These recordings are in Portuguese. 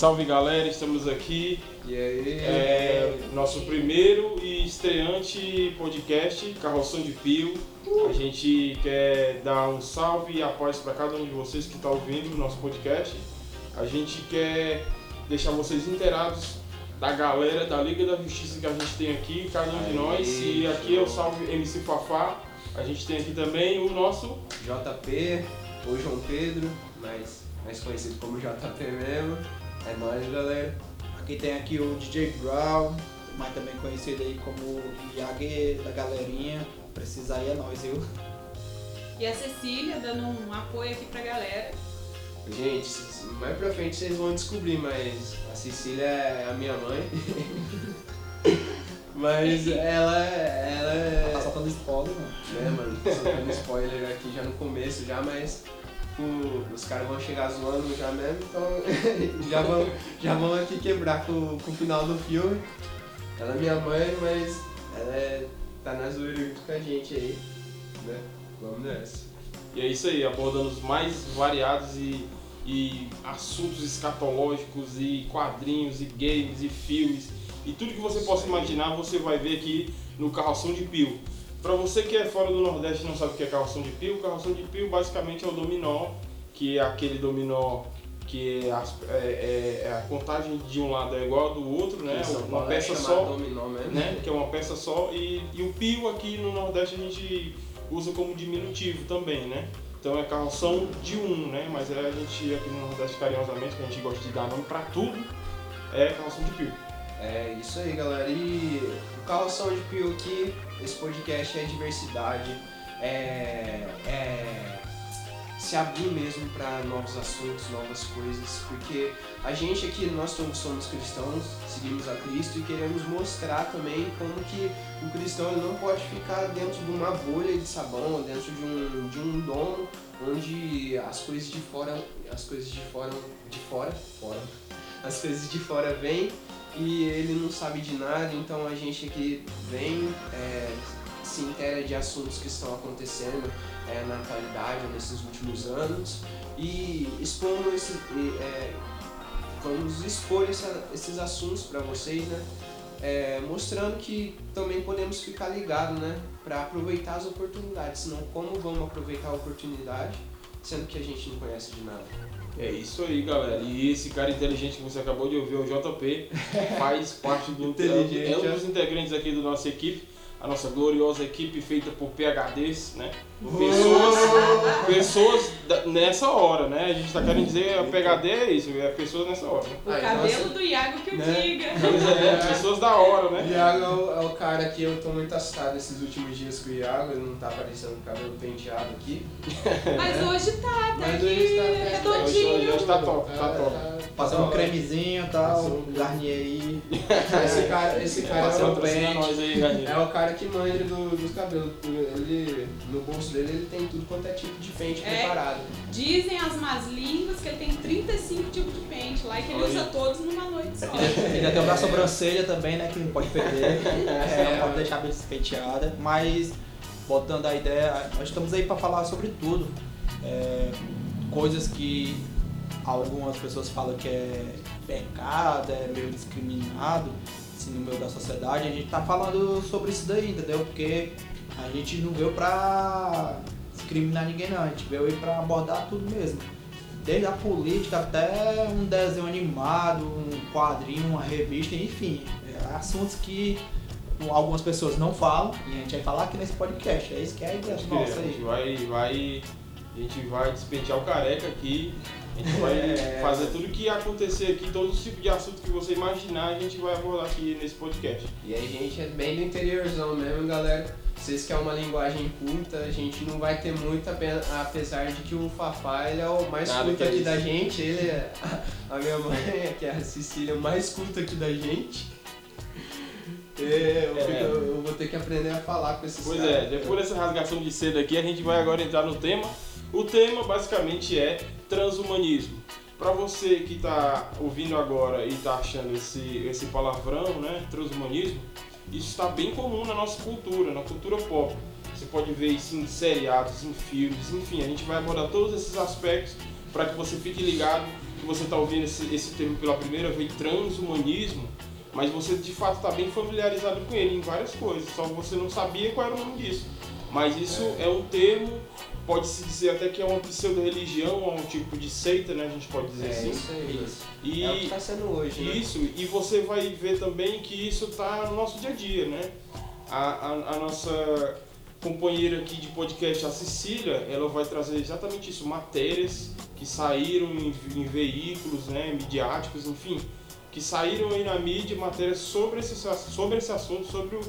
Salve, galera, estamos aqui. E aí? É, nosso primeiro e estreante podcast, Carroção de Pio. A gente quer dar um salve e após para cada um de vocês que está ouvindo o nosso podcast. A gente quer deixar vocês inteirados da galera da Liga da Justiça que a gente tem aqui, cada um de nós. E aqui é o show. salve MC Fafá. A gente tem aqui também o nosso JP, ou João Pedro, mais, mais conhecido como JP mesmo. É nóis, galera. Aqui tem aqui o DJ Brown, mas também conhecido aí como Yag da galerinha. Precisar aí é nós, viu? E a Cecília dando um apoio aqui pra galera. Gente, mais pra frente vocês vão descobrir, mas a Cecília é a minha mãe. mas ela, ela Ela tá é. soltando spoiler, mano. Né, mano? Soltando spoiler aqui já no começo, já, mas o- os caras vão chegar zoando já mesmo, então já vão, já vão aqui quebrar com, com o final do filme. Ela é minha mãe, mas ela é, tá na zoeira junto com a gente aí, né? Vamos nessa. E é isso aí, abordando os mais variados e, e assuntos escatológicos e quadrinhos e games e filmes e tudo que você possa imaginar você vai ver aqui no Carroção de Pio. Para você que é fora do Nordeste e não sabe o que é Carroção de Pio, Carroção de Pio basicamente é o dominó, que é aquele dominó que é, é- é- é a contagem de um lado é igual ao do outro, né? São Uma é peça só dominó mesmo. né? Que é uma peça só. E, e o pio aqui no Nordeste a gente usa como diminutivo também, né? Então é carroção de um, né? Mas é a gente aqui no Nordeste carinhosamente, que a gente gosta de dar nome pra tudo, é carroção de pio. É isso aí, galera. E Carroção de aqui, esse podcast é diversidade, é, é se abrir mesmo para novos assuntos, novas coisas, porque a gente aqui, nós todos somos cristãos, seguimos a Cristo e queremos mostrar também como que o cristão não pode ficar dentro de uma bolha de sabão, dentro de um, de um domo onde as coisas de fora, as coisas de fora, de fora, fora, as coisas de fora vêm e ele não sabe de nada, então a gente aqui vem, é, se inteira de assuntos que estão acontecendo é, na atualidade, nesses últimos anos, e expomos esse, é, vamos expor esses assuntos para vocês, né? É, mostrando que também podemos ficar ligados, né? Para aproveitar as oportunidades, senão como vamos aproveitar a oportunidade, sendo que a gente não conhece de nada. É isso aí, galera. E esse cara inteligente que você acabou de ouvir, o JP, faz parte do. Inteligente, é um é. dos integrantes aqui da nossa equipe. A nossa gloriosa equipe feita por PHDs, né? Pessoas, pessoas nessa hora, né? A gente tá querendo dizer, a PHD é isso, é pessoas nessa hora. Né? O Ai, cabelo nossa. do Iago que eu Né? diga. É, pessoas da hora, né? O Iago é o, é o cara que eu tô muito assustado esses últimos dias com o Iago, ele não tá aparecendo com o cabelo penteado aqui. Mas hoje tá, tá Mas aqui hoje tá- tá- redondinho. Hoje- hoje tá top, tá top. Fazer da um cremezinho e tal, um- Garnier aí. Esse cara, esse cara é, o, nós aí, é o cara que manja do, dos cabelos. Ele, no bolso dele ele tem tudo quanto é tipo de pente É. preparado. Dizem as más línguas que ele tem 35 tipos de pente lá e que ele Olha. usa todos numa noite só. Ainda tem o da sobrancelha também, né? Que não pode perder. É, não pode deixar bem penteada. Mas, botando a ideia, nós estamos aí para falar sobre tudo. É, coisas que algumas pessoas falam que é pecado, é meio discriminado assim, no meio da sociedade. A gente tá falando sobre isso daí, entendeu? Porque a gente não veio pra discriminar ninguém, não. A gente veio aí pra abordar tudo mesmo. Desde a política até um desenho animado, um quadrinho, uma revista, enfim. É, assuntos que algumas pessoas não falam e a gente vai falar aqui nesse podcast. É isso que é a ideia nossa a gente aí. vai, vai, a gente vai despentear o careca aqui. A gente vai É. fazer tudo que acontecer aqui, todos os tipos de assuntos que você imaginar, a gente vai abordar aqui nesse podcast. E aí, gente, é bem do interiorzão mesmo, galera. Vocês querem uma linguagem culta, a gente não vai ter muito, ape- apesar de que o Fafá ele é o mais Nada culto que aqui da gente. Ele é a minha mãe, que é a Cecília, mais culta aqui da gente. É, eu, É. fico- eu vou ter que aprender a falar com esses Pois caras. é, depois dessa rasgação de seda aqui, a gente vai agora entrar no tema. O tema basicamente é transhumanismo. Para você que está ouvindo agora e está achando esse, esse palavrão, né, transhumanismo, isso está bem comum na nossa cultura, na cultura pop. Você pode ver isso em seriados, em filmes, enfim, a gente vai abordar todos esses aspectos para que você fique ligado que você está ouvindo esse, esse termo pela primeira vez, transhumanismo, mas você de fato está bem familiarizado com ele em várias coisas, só você não sabia qual era o nome disso. Mas isso é, um termo, pode-se dizer até que é uma pseudo-religião, é um tipo de seita, né? A gente pode dizer É assim. isso aí. E É o que está sendo hoje, né? isso, e você vai ver também que isso está no nosso dia a dia, né? A, a, a nossa companheira aqui de podcast, a Cecília, ela vai trazer exatamente isso, matérias que saíram em, em veículos né, midiáticos, enfim, que saíram aí na mídia, matérias sobre esse, sobre esse assunto, sobre o,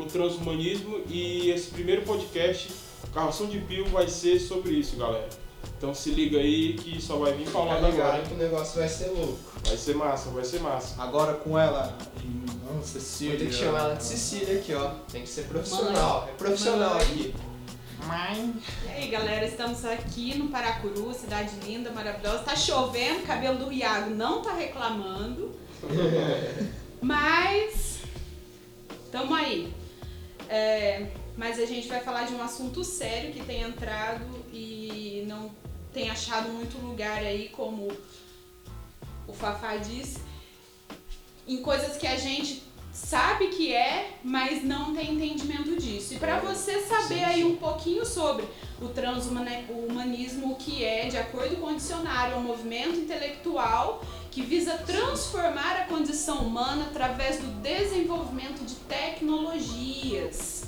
o transhumanismo e esse primeiro podcast, Carroção de Pio, vai ser sobre isso, galera. Então se liga aí que só vai vir falando agora. que o negócio vai ser louco. Vai ser massa, vai ser massa. Agora com ela, irmã Cecília. Vou ter que chamar ela de Cecília aqui, ó. Tem que ser profissional. É profissional Mãe. aqui. Mãe. E aí, galera, estamos aqui no Paracuru, cidade linda, maravilhosa. Tá chovendo, cabelo do Iago não tá reclamando. Mas tamo aí. É, mas a gente vai falar de um assunto sério que tem entrado e não tem achado muito lugar aí, como o Fafá disse, em coisas que a gente sabe que é, mas não tem entendimento disso. E para você saber Sim, aí um pouquinho sobre o transhumanismo, o que é, de acordo com o dicionário, é um movimento intelectual que visa transformar a condição humana através do desenvolvimento de tecnologias.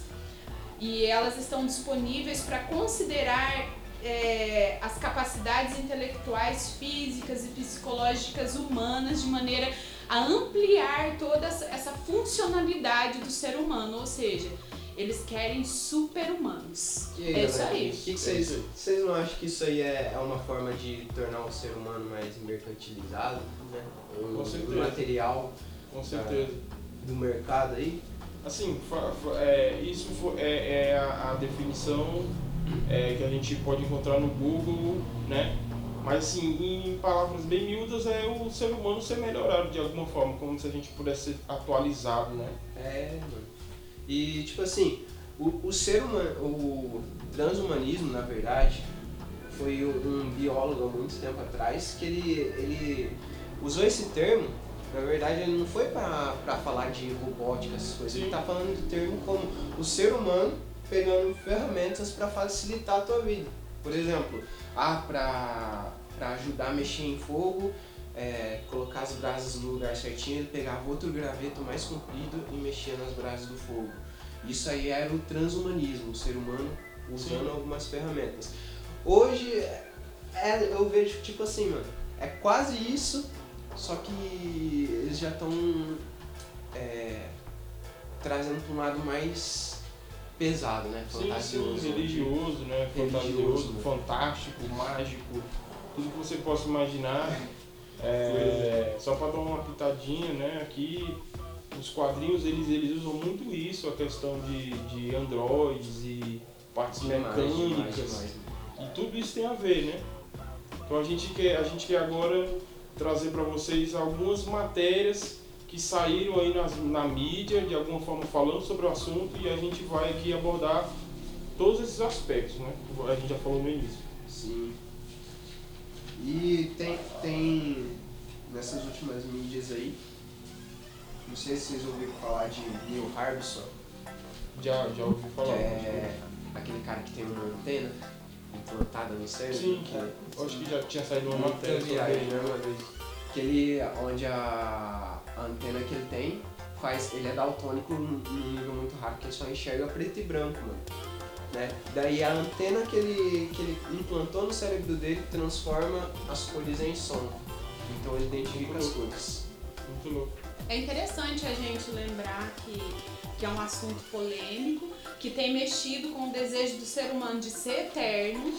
E elas estão disponíveis para considerar é, as capacidades intelectuais, físicas e psicológicas humanas de maneira a ampliar toda essa- funcionalidade do ser humano, ou seja, eles querem super-humanos. É isso aí. o que que É vocês, vocês não acham que isso aí é, é uma forma de tornar o ser humano mais mercantilizado, né? O, Com certeza. o material Com certeza. do mercado aí? Assim, é, isso é, é a, a definição é, que a gente pode encontrar no Google, né? Mas assim, em palavras bem miúdas, é o ser humano ser melhorado de alguma forma, como se a gente pudesse ser atualizado, né? É, mano. E tipo assim, o, o ser humano, o transhumanismo, na verdade, foi um um biólogo há muito tempo atrás que ele, ele usou esse termo. Na verdade, ele não foi pra falar de robótica, essas coisas. Ele Sim. tá falando do termo como o ser humano pegando ferramentas para facilitar a tua vida. Por exemplo, ah, pra ajudar a mexer em fogo, é, colocar as brasas no lugar certinho, ele pegava outro graveto mais comprido e mexia nas brasas do fogo. Isso aí era o transhumanismo, o ser humano usando Sim. algumas ferramentas. Hoje, é, eu vejo tipo assim, mano, é quase isso, só que eles já estão trazendo para um lado mais pesado, né? Sim, sim, Fantasioso. religioso, né? Fantasioso, né? fantástico, mágico, tudo que você possa imaginar. É, só para dar uma pitadinha, né? Aqui os quadrinhos eles, eles usam muito isso, a questão de, de androides e partes Demais, mecânicas. demais, demais. E tudo isso tem a ver, né? Então a gente quer, a gente quer agora trazer para vocês algumas matérias que saíram aí nas, na mídia, de alguma forma falando sobre o assunto, e a gente vai aqui abordar todos esses aspectos, né? Que a gente já falou no início. Sim. E tem, tem nessas últimas mídias aí, não sei se vocês ouviram falar de Neil Harbison, Já, já ouvi que falar. é aquele cara que tem uma antena implantada no cérebro. Sim, que, Eu acho que já tinha saído uma matéria viagem, né, uma vez. que ele, onde a, a antena que ele tem faz, ele é daltônico num nível muito rápido que ele só enxerga preto e branco, mano. Né? Daí a antena que ele, que ele implantou no cérebro dele transforma as cores em som. Então ele identifica as cores. Muito louco. É interessante a gente lembrar que, que é um assunto polêmico, que tem mexido com o desejo do ser humano de ser eterno,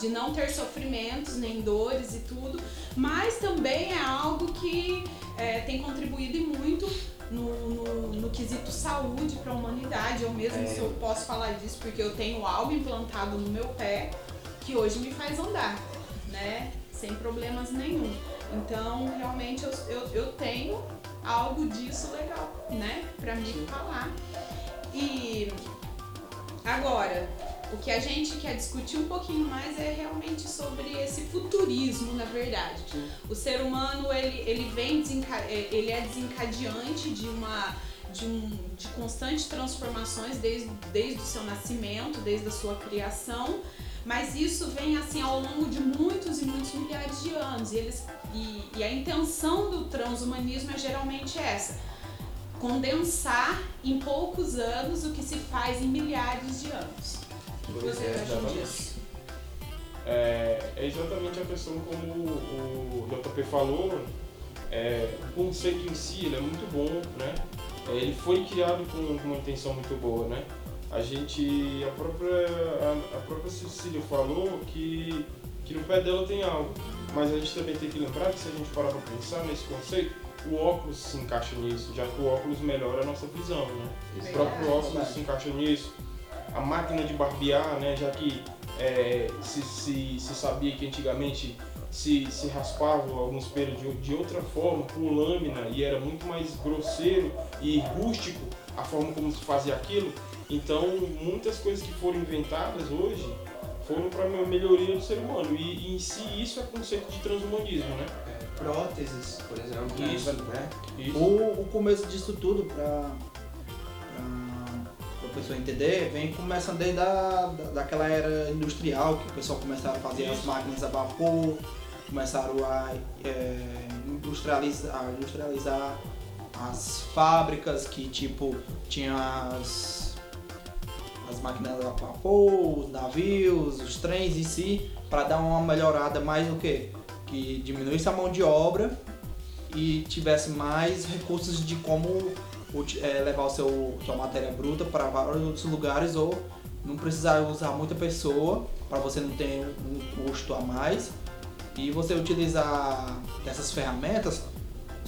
de não ter sofrimentos nem dores e tudo, mas também é algo que é, tem contribuído e muito no, no, no quesito saúde para a humanidade. Eu mesmo É. se eu posso falar disso porque eu tenho algo implantado no meu pé que hoje me faz andar, né? Sem problemas nenhum. Então, realmente, eu, eu, eu tenho algo disso legal, né? Pra me falar. E agora, O que a gente quer discutir um pouquinho mais é realmente sobre esse futurismo, na verdade. O ser humano, ele, ele vem desenca- é, ele é desencadeante de uma de, um, de constantes transformações desde, desde o seu nascimento, desde a sua criação, mas isso vem assim ao longo de muitos e muitos milhares de anos. E, eles, e, e a intenção do transhumanismo é geralmente essa: condensar em poucos anos o que se faz em milhares de anos. O que é, acham exatamente. disso? É, é exatamente a questão como o, o JP falou, é, o conceito em si ele é muito bom, né? É, ele foi criado com, com uma intenção muito boa, né? A gente, a própria, a, a própria Cecília falou que, que no pé dela tem algo, mas a gente também tem que lembrar que se a gente parar para pensar nesse conceito, o óculos se encaixa nisso, já que o óculos melhora a nossa visão, né? O próprio óculos se encaixa nisso. A máquina de barbear, né? Já que é, se, se, se sabia que antigamente se, se raspavam alguns pelos de, de outra forma, com lâmina, e era muito mais grosseiro e rústico a forma como se fazia aquilo. Então, muitas coisas que foram inventadas hoje foram para a melhoria do ser humano. E, e em si, isso é conceito de transhumanismo, né? É, próteses, por exemplo. Isso. Né? Isso. O, o começo disso tudo, pra, pra pessoa entender, vem começando desde a, da, daquela era industrial, que o pessoal começaram a fazer as Isso. máquinas a vapor, começaram a é, industrializar, a industrializar as fábricas que tipo tinha as, as máquinas a vapor, os navios, os trens em si, para dar uma melhorada mais o que? Que diminuísse a mão de obra e tivesse mais recursos de como eh, levar o seu sua matéria bruta para vários outros lugares ou não precisar usar muita pessoa para você não ter um custo a mais e você utilizar dessas ferramentas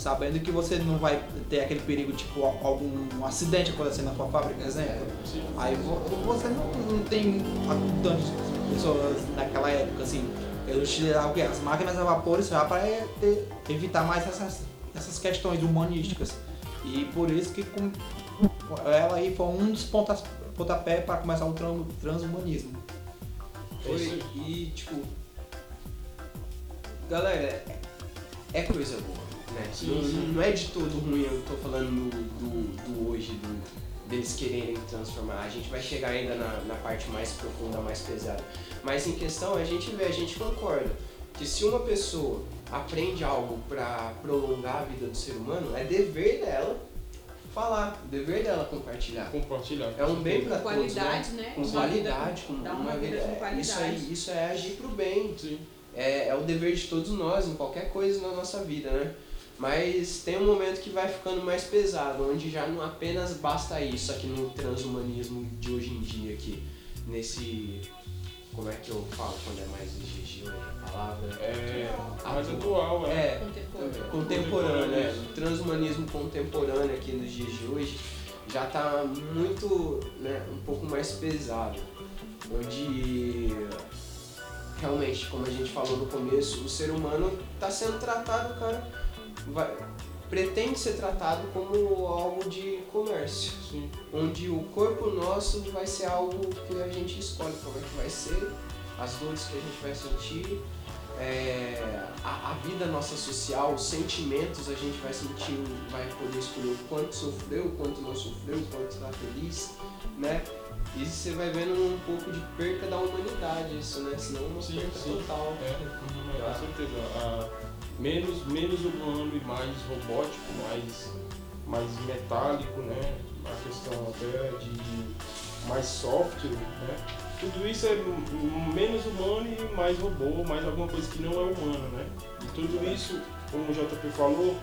sabendo que você não vai ter aquele perigo tipo al- algum acidente acontecendo na sua fábrica, por exemplo. Sim. Aí vo- você não, não tem tantas pessoas naquela época, assim. Eles utilizavam o quê? As máquinas a vapor já para evitar mais essas, essas questões humanísticas. E por isso que com, ela aí foi um dos pontas, pontapé para começar o tran- transhumanismo. É Foi, e tipo. Galera, é- é coisa boa, né? Não, não é de todo ruim, eu tô falando do, do hoje, do, deles quererem transformar. A gente vai chegar ainda na, na parte mais profunda, mais pesada. Mas em questão, a gente vê, a gente concorda que se uma pessoa aprende algo pra prolongar a vida do ser humano, é dever dela falar, dever dela compartilhar. Compartilhar. É um bem Com pra todos, né? qualidade, né? Com Uma qualidade, com dá uma, vida. com é, Isso, aí, qualidade. isso é agir pro bem. Sim. É, é o dever de todos nós em qualquer coisa na nossa vida, né? Mas tem um momento que vai ficando mais pesado, onde já não apenas basta isso aqui no transhumanismo de hoje em dia, aqui, nesse. Como é que eu falo quando é mais exigível a palavra? É mais atual, é. É, Contemporâneo. contemporâneo, né? Isso. O transhumanismo contemporâneo aqui nos dias de hoje já está muito, né, um pouco mais pesado, onde realmente, como a gente falou no começo, o ser humano está sendo tratado, cara, vai- pretende ser tratado como algo de comércio, Sim. onde o corpo nosso vai ser algo que a gente escolhe como é que vai ser, as dores que a gente vai sentir, é, a, a vida nossa social, os sentimentos a gente vai sentir, vai poder escolher o quanto sofreu, o quanto não sofreu, o quanto está feliz, né? E você vai vendo um pouco de perca da humanidade isso, né? Senão uma Sim, perca sim. total. É, uhum, com certeza. Ah, menos, menos humano e mais robótico, mais, mais metálico, né? A questão até de mais software, né? Tudo isso é menos humano e mais robô, mais alguma coisa que não é humana, né? E tudo isso, como o JP falou,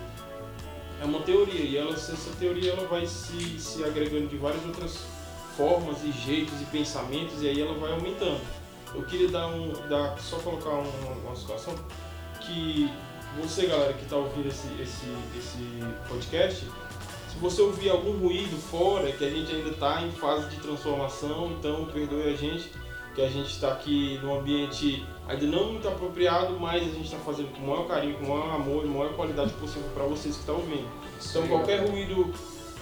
é uma teoria e ela, essa teoria ela vai se, se agregando de várias outras formas e jeitos e pensamentos e aí ela vai aumentando. Eu queria dar um, dar, só colocar um- uma situação que você, galera, que está ouvindo esse, esse, esse podcast, se você ouvir algum ruído fora, que a gente ainda está em fase de transformação, então perdoe a gente, que a gente está aqui num ambiente ainda não muito apropriado, mas a gente está fazendo com o maior carinho, com o maior amor e maior qualidade possível para vocês que estão ouvindo. Então qualquer ruído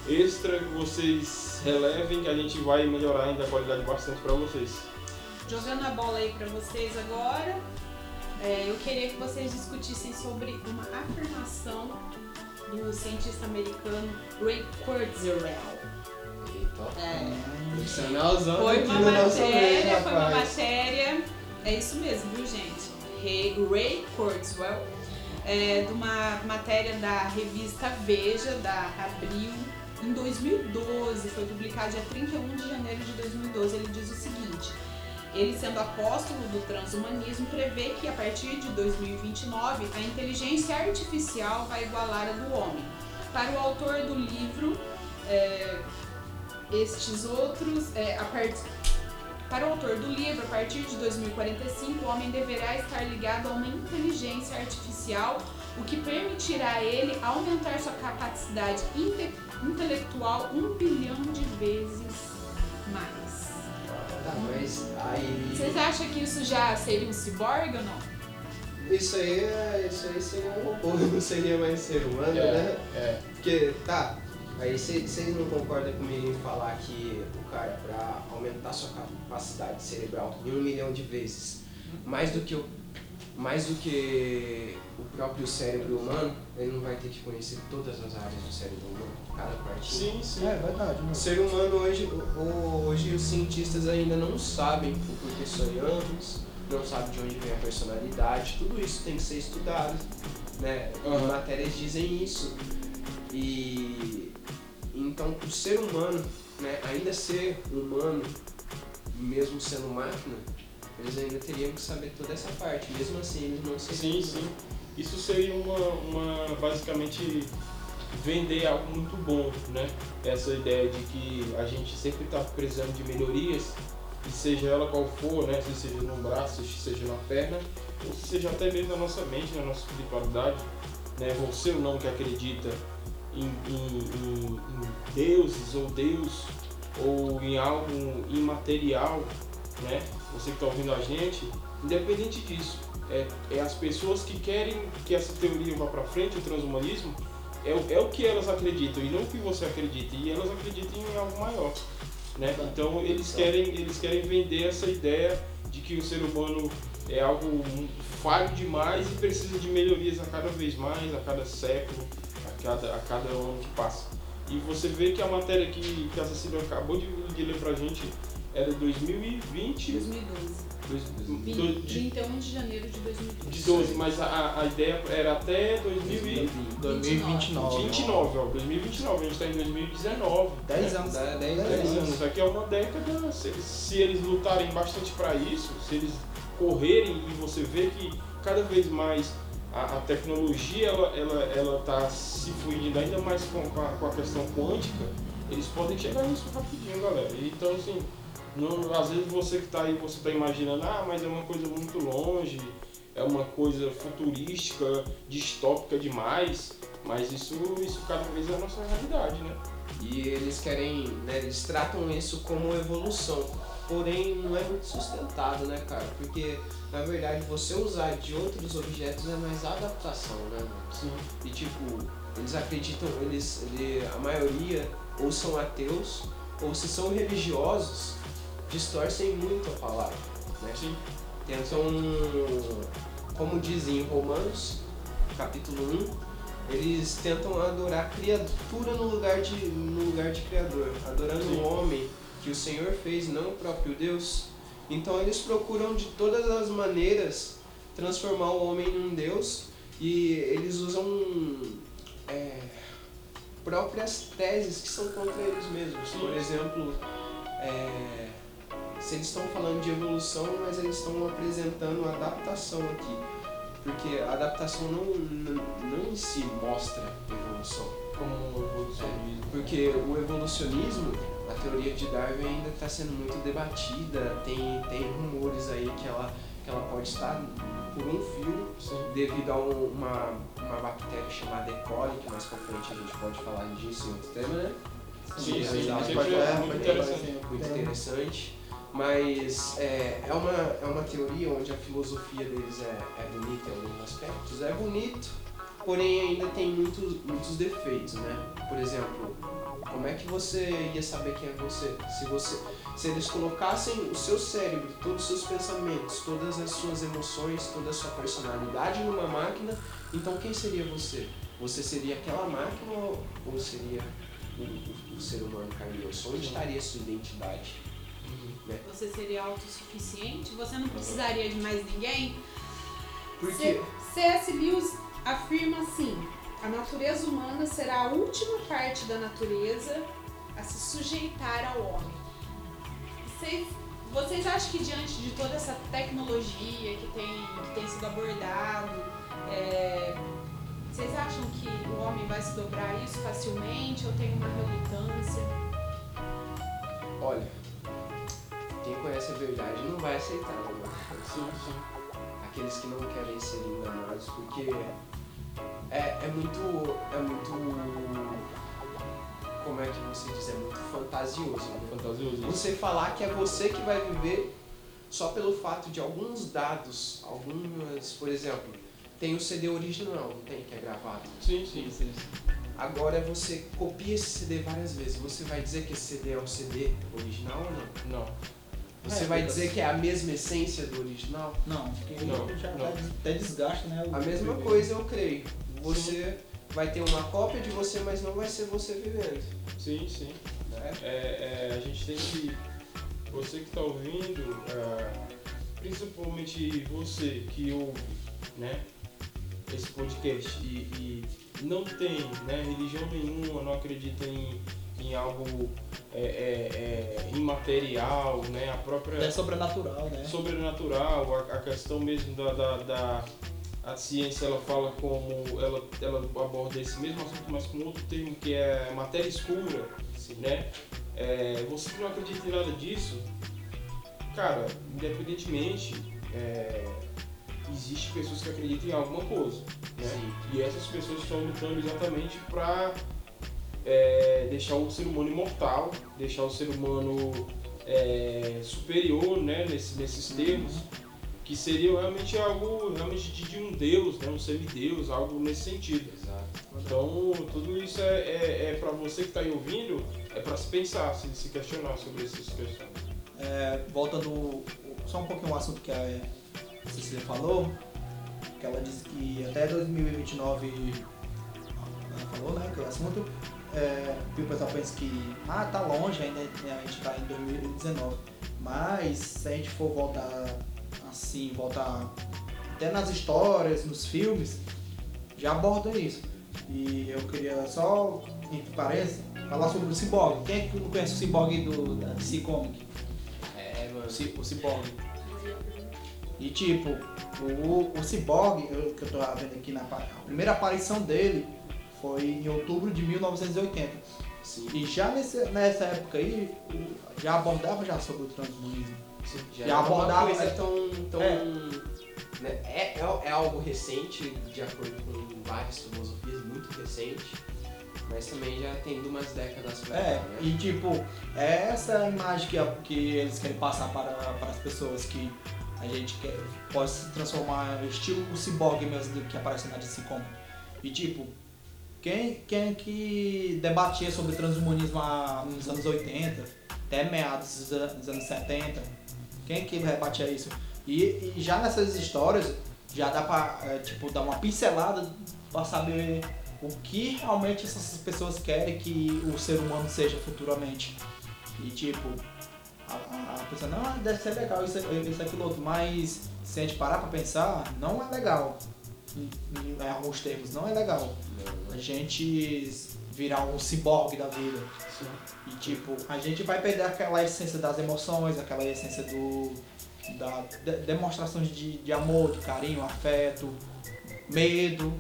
extra que vocês relevem, que a gente vai melhorar ainda a qualidade bastante para vocês. jogando a bola aí pra vocês agora, é, eu queria que vocês discutissem sobre uma afirmação do cientista americano Ray Kurzweil. É, foi uma meio, matéria, foi uma matéria, é isso mesmo, viu gente? Ray, Ray Kurzweil, é, de uma matéria da revista Veja, da Abril, em 2012, foi publicado dia 31 de janeiro de 2012. Ele diz o seguinte: ele, sendo apóstolo do transhumanismo, prevê que a partir de 2029 a inteligência artificial vai igualar a do homem. Para o autor do livro, é, estes outros, é, part... para o autor do livro, a partir de 2045, o homem deverá estar ligado a uma inteligência artificial, o que permitirá a ele aumentar sua capacidade inte- intelectual um bilhão de vezes mais. Mas aí. Vocês acham que isso já seria um ciborgue ou não? Isso aí, é- isso aí seria um robô, não seria mais ser humano, né? é. Porque, tá, aí vocês não concordam comigo em falar que o cara, pra aumentar sua capacidade cerebral em um milhão de vezes, mais do que o, mais do que o próprio cérebro humano, ele não vai ter que conhecer todas as áreas do cérebro humano, cada partinha. Sim, sim. É verdade, O mano. ser humano hoje, o- hoje os cientistas ainda não sabem o porquê sonhamos, não sabem de onde vem a personalidade, tudo isso tem que ser estudado, né? As matérias dizem isso. E então o ser humano, né, ainda ser humano, mesmo sendo máquina, eles ainda teriam que saber toda essa parte, mesmo assim eles não Sim, seriam. sim. Isso seria uma, uma basicamente vender algo muito bom, né? Essa ideia de que a gente sempre está precisando de melhorias, seja ela qual for, né? Se seja no braço, se seja na perna, ou se seja até mesmo na nossa mente, na nossa espiritualidade, né? Você ou não que acredita em, em- em- em deuses ou Deus ou em algo imaterial, né? Você que está ouvindo a gente, independente disso, é, é as pessoas que querem que essa teoria vá para frente, o transhumanismo, é, o- é o que elas acreditam e não o que você acredita. E elas acreditam em algo maior, né? Então eles querem, eles querem vender essa ideia de que o ser humano é algo falho demais e precisa de melhorias a cada vez mais, a cada século, a cada, a cada ano que passa. E você vê que a matéria que, que a Cecília acabou de, de ler pra gente de 2020, 2012. dois- Vin- do- de, 21 de janeiro de 2012. de 12, mas a, a ideia era até 2029, 2029. 29, ó, 2029, a gente tá em 2019. 10 anos. Dá 10 10 anos. anos, aqui é uma década. Se, se eles lutarem bastante para isso, se eles correrem e você vê que cada vez mais a, a tecnologia ela, ela, ela tá se fluindo ainda mais com, com, a, com a questão quântica, eles podem chegar nisso rapidinho, galera. Então, assim, não, às vezes você que tá aí, você tá imaginando, ah, mas é uma coisa muito longe, é uma coisa futurística, distópica demais, mas isso, isso cada vez é a nossa realidade, né? E eles querem, né, eles tratam isso como evolução. Porém, não é muito sustentado, né, cara? Porque, na verdade, você usar de outros objetos é mais adaptação, né, mano? Sim. E, tipo, eles acreditam, eles, ele, a maioria, ou são ateus, ou se são religiosos, distorcem muito a palavra, né? Sim. Tentam, como dizem em Romanos, capítulo 1, eles tentam adorar a criatura no lugar de, no lugar de criador, adorando Sim. o homem que o Senhor fez, não o próprio Deus. Então eles procuram de todas as maneiras transformar o homem num Deus e eles usam é, próprias teses que são contra eles mesmos. Por exemplo, é, se eles estão falando de evolução, mas eles estão apresentando adaptação aqui. Porque a adaptação não, não, não em si mostra evolução. Como evolucionismo. Porque o evolucionismo, a teoria de Darwin ainda está sendo muito debatida, tem, tem rumores aí que ela, que ela pode estar por um fio Sim. devido a um- uma, uma bactéria chamada E. coli, que mais pra frente a gente pode falar disso em outro tema, né? Sim, sim, Realidade sempre pode- é é, muito pode- interessante. muito interessante. Mas é, é, uma, é uma teoria onde a filosofia deles é, é bonita em alguns aspectos. É bonito, porém ainda tem muitos, muitos defeitos, né? Por exemplo, como é que você ia saber quem é você? Se você se eles colocassem o seu cérebro, todos os seus pensamentos, todas as suas emoções, toda a sua personalidade numa máquina, então quem seria você? Você seria aquela máquina ou seria o, o- o ser humano carne osso? Onde estaria a sua identidade? Você seria autossuficiente? Você não precisaria de mais ninguém? Porque C.S. Lewis afirma assim: a natureza humana será a última parte da natureza a se sujeitar ao homem. Vocês, vocês acham que diante de toda essa tecnologia que tem, que tem sido abordado, é, vocês acham que o homem vai se dobrar a isso facilmente ou tem uma relutância? Olha, quem conhece a verdade não vai aceitar, né? Sim, sim. Aqueles que não querem ser enganados, porque é, é muito. É muito. Como é que você diz? É muito fantasioso. Né? Fantasioso. Você falar que é você que vai viver só pelo fato de alguns dados, algumas. Por exemplo, tem o CD original, não tem? Que é gravado. Sim, sim. Agora você copia esse CD várias vezes. Você vai dizer que esse CD é o CD original ou não? Não. Você É, vai dizer que é a mesma essência do original? Não, porque Não, já não. Até, até desgasta, né? A mesma coisa eu creio. Você vai ter uma cópia de você, mas não vai ser você vivendo. Sim, sim. Né? É, é, a gente tem que. Você que está ouvindo, é, principalmente você que ouve né, esse podcast e, e não tem né, religião nenhuma, não acredita em, em algo é, é, é, imaterial, né, a própria É sobrenatural, né? sobrenatural, a, a questão mesmo da, da, da- a ciência ela fala como ela, ela aborda esse mesmo assunto, mas com outro termo que é matéria escura, né? É, você que não acredita em nada disso, cara, independentemente, é, existe pessoas que acreditam em alguma coisa, né? E essas pessoas estão lutando exatamente para deixar o ser humano imortal, deixar o ser humano é, superior, né? Nesse, nesses termos que seria realmente algo realmente de, de um deus, né? um semideus, algo nesse sentido. Exato. Então tudo isso é, é, é para você que está aí ouvindo, é para se pensar, se, se questionar sobre essas questões. É, voltando só um pouquinho ao assunto que a Cecília falou, que ela disse que até 2029, ela falou, né, que o assunto, é, o pessoal pensa que, ah, tá longe ainda, né, a gente tá em 2019, mas se a gente for voltar assim, voltar até nas histórias, nos filmes, já abordam isso. E eu queria só, entre parênteses, falar sobre o Cyborg. Quem é que não conhece o Cyborg do, da DC Comic? É, o, o Cyborg. E tipo, o, o Cyborg, eu- que eu tô vendo aqui na a primeira aparição dele foi em outubro de 1980. Sim. E já nesse, nessa época aí, já abordava já sobre o transhumanismo. Já, Já é uma abordava- coisa tão. tão É. né, É, é, é algo recente, de acordo com várias filosofias, muito recente, mas também já tem umas décadas pra É, né? e tipo, é essa imagem que, que eles querem passar para, para as pessoas que a gente quer, pode se transformar estilo o cyborg mesmo que aparece na DC Comics. E tipo, quem, quem que debatia sobre transhumanismo nos anos 80, até meados dos an- dos anos 70, quem que rebatia isso? E, e já nessas histórias, já dá pra, é, tipo, dar uma pincelada para saber o que realmente essas pessoas querem que o ser humano seja futuramente. E tipo, a, a, a pessoa, não, deve ser legal isso, isso, aquilo outro, mas se a gente parar pra pensar, não é legal. Em, alguns termos, não é legal. A gente virar um ciborgue da vida. E tipo, a gente vai perder aquela essência das emoções, aquela essência do. da de- demonstrações de, de amor, de carinho, afeto, medo.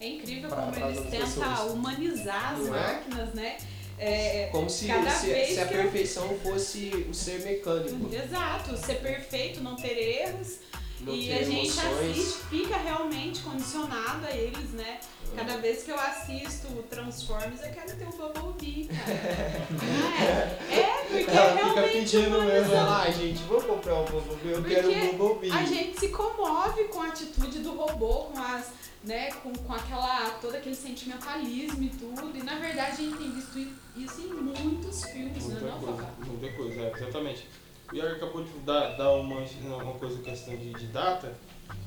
É incrível Pra- como eles tentam pessoas. humanizar as Não é? máquinas, né? É, Como se, cada se, vez se a que eu- perfeição fosse o ser mecânico. Exato, ser perfeito, não ter erros. Não e ter a gente emoções. assiste, fica realmente condicionado a eles, né? Cada vez que eu assisto o Transformers, eu quero ter o Bumblebee, cara. Não é? É, porque é Ela fica realmente pedindo mesmo, ela, ai gente, vamos comprar um Bumblebee, eu quero Porque um Bumblebee. A gente se comove com a atitude do robô, com as, né, com, com aquela, todo aquele sentimentalismo e tudo. E na verdade a gente tem visto isso em muitos filmes, né, Muita não, coisa, Fafá? muita coisa, é, exatamente. O Iago acabou de dar, dar uma, uma coisa questão de, de data,